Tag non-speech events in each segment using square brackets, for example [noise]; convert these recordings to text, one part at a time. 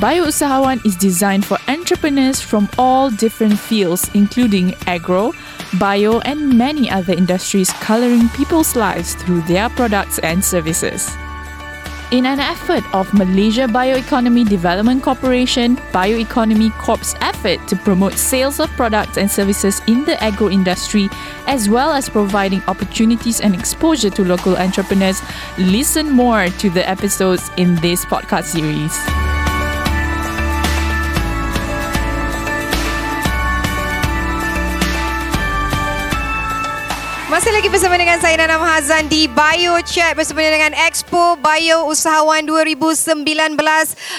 Bio Usahawan is designed for entrepreneurs from all different fields, including agro, bio, and many other industries, coloring people's lives through their products and services. In an effort of Malaysia Bioeconomy Development Corporation, Bioeconomy Corp's effort to promote sales of products and services in the agro industry, as well as providing opportunities and exposure to local entrepreneurs, listen more to the episodes in this podcast series. Masih lagi bersama dengan saya Nana Mahazan di Bio Chat bersama dengan Expo Bio Usahawan 2019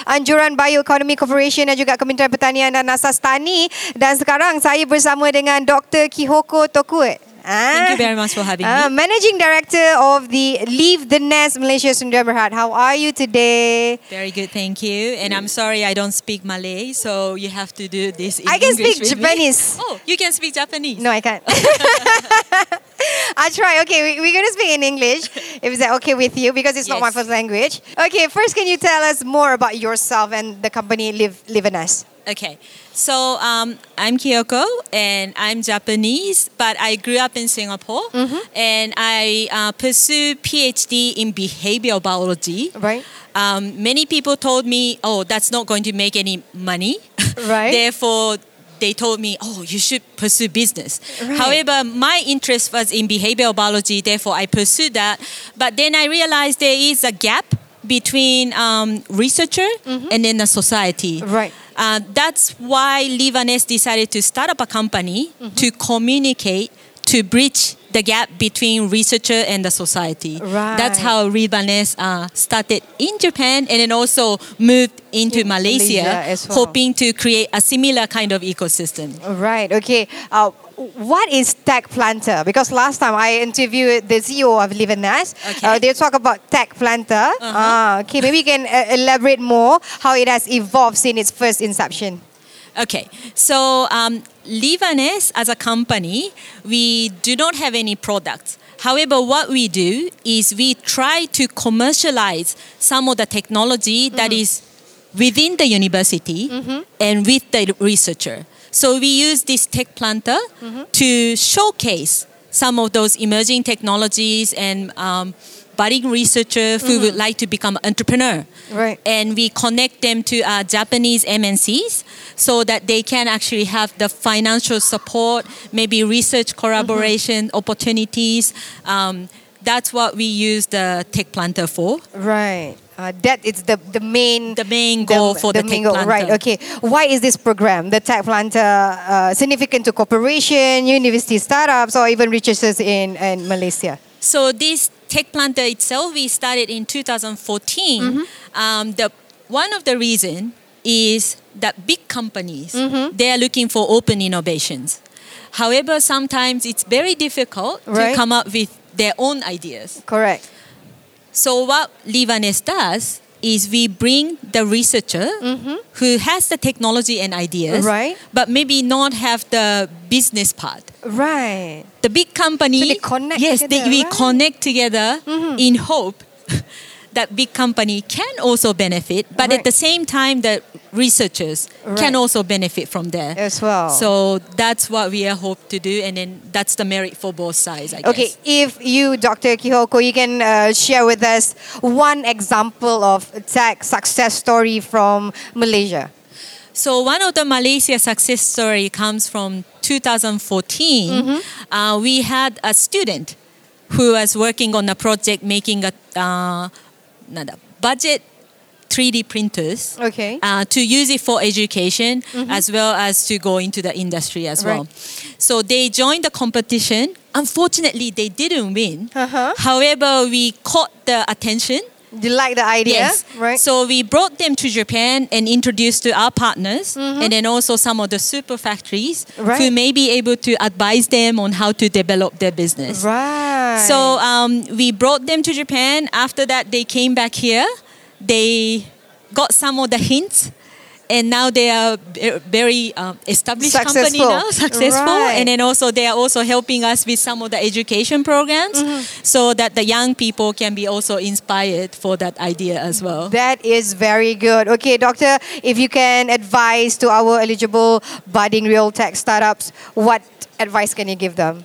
Anjuran Bioeconomy Corporation dan juga Kementerian Pertanian dan Asas Tani dan sekarang saya bersama dengan Dr. Kihoko Tokue. Thank you very much for having uh, me. Managing Director of the Leave the Nest Malaysia Sdn Bhd. How are you today? Very good, thank you. And I'm sorry I don't speak Malay, so you have to do this in I can English speak with me. Japanese. Oh, you can speak Japanese. No, I can't. [laughs] [laughs] I'll try. Okay, we, we're going to speak in English if that okay with you because it's not my first language. Okay, first, can you tell us more about yourself and the company Live Live in Us? Okay, so um, I'm Kyoko and I'm Japanese, but I grew up in Singapore and I uh, pursue PhD in behavioral biology. Right. Um, many people told me, "Oh, that's not going to make any money." [laughs] Right. Therefore, they told me, "Oh, you should pursue business." Right. However, my interest was in behavioral biology. Therefore, I pursued that. But then I realized there is a gap between um, researcher and then the society. Right. Uh, that's why Livanes decided to start up a company to communicate, to bridge the gap between researcher and the society. Right. That's how Livanes uh, started in Japan and then also moved into In Malaysia, Malaysia well. hoping to create a similar kind of ecosystem. Right. Okay. Uh, what is Tech Planter? Because last time I interviewed the CEO of Live. Okay. Uh, they talk about Tech Planter. Ah, okay. Maybe you can uh, elaborate more how it has evolved since its first inception. Okay, so um, Livanes as a company, we do not have any products. However, what we do is we try to commercialize some of the technology that is within the university and with the researcher. So we use this tech planter to showcase some of those emerging technologies and um, budding researchers who would like to become entrepreneur Right. and we connect them to uh, Japanese MNCs so that they can actually have the financial support, maybe research collaboration opportunities. Um, that's what we use the tech planter for. Right. Uh, that is the, the main The main goal for the main Tech goal. Right. Okay. Why is this program, the Tech Planter, uh, significant to corporation, university startups, or even researchers in, in Malaysia? So this tech planter itself, we started in 2014. Um, the one of the reason is that big companies they are looking for open innovations. However, sometimes it's very difficult Right. to come up with their own ideas. Correct. So what Livanes does is we bring the researcher mm-hmm. who has the technology and ideas, Right. but maybe not have the business part. Right. The big company, So they connect yes, together, they, we right? connect together mm-hmm. in hope that big company can also benefit, but Right. at the same time, the researchers Right. can also benefit from there As well. So that's what we are hope to do, and then that's the merit for both sides. I Okay, guess. if you, Dr. Kihoko, you can uh, share with us one example of tech success story from Malaysia. So one of the Malaysia success story comes from 2014. Uh, we had a student who was working on a project making a uh, nada, budget 3D printers Okay. uh, to use it for education as well as to go into the industry as well. Right. So they joined the competition. Unfortunately, they didn't win. Uh-huh. However, we caught the attention you like the idea? Yes. Right. So we brought them to Japan and introduced to our partners and then also some of the super factories Right. who may be able to advise them on how to develop their business. right. So um, we brought them to Japan. After that, they came back here. They got some of the hints and now they are ve- very um, established company now, [laughs] successful, Right. and then also they are also helping us with some of the education programs, Mm-hmm. so that the young people can be also inspired for that idea as well. That is very good. Okay, Doctor, if you can advise to our eligible budding real tech startups, what advice can you give them?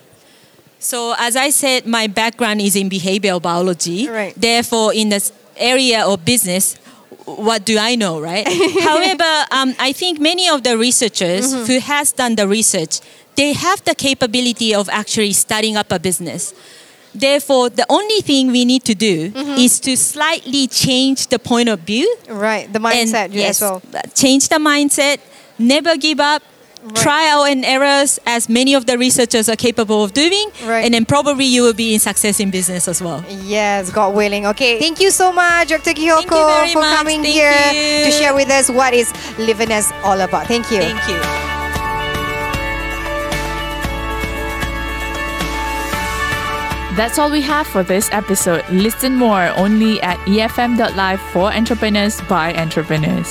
So as I said, my background is in behavioral biology. Right. Therefore, in this area of business, what do I know, right? [laughs] However, um, I think many of the researchers Mm-hmm. who has done the research, they have the capability of actually starting up a business. Therefore, the only thing we need to do Mm-hmm. is to slightly change the point of view Right, the and mindset yes, as well. change the mindset, never give up, trial and errors as many of the researchers are capable of doing, Right. and then probably you will be in success in business as well. Yes, God willing. Okay, thank you so much, Dr. Kiyoko, Thank you very for much. coming Thank here you. to share with us what is Livanes all about. Thank you. Thank you. That's all we have for this episode. Listen more only at efm.live for entrepreneurs by entrepreneurs.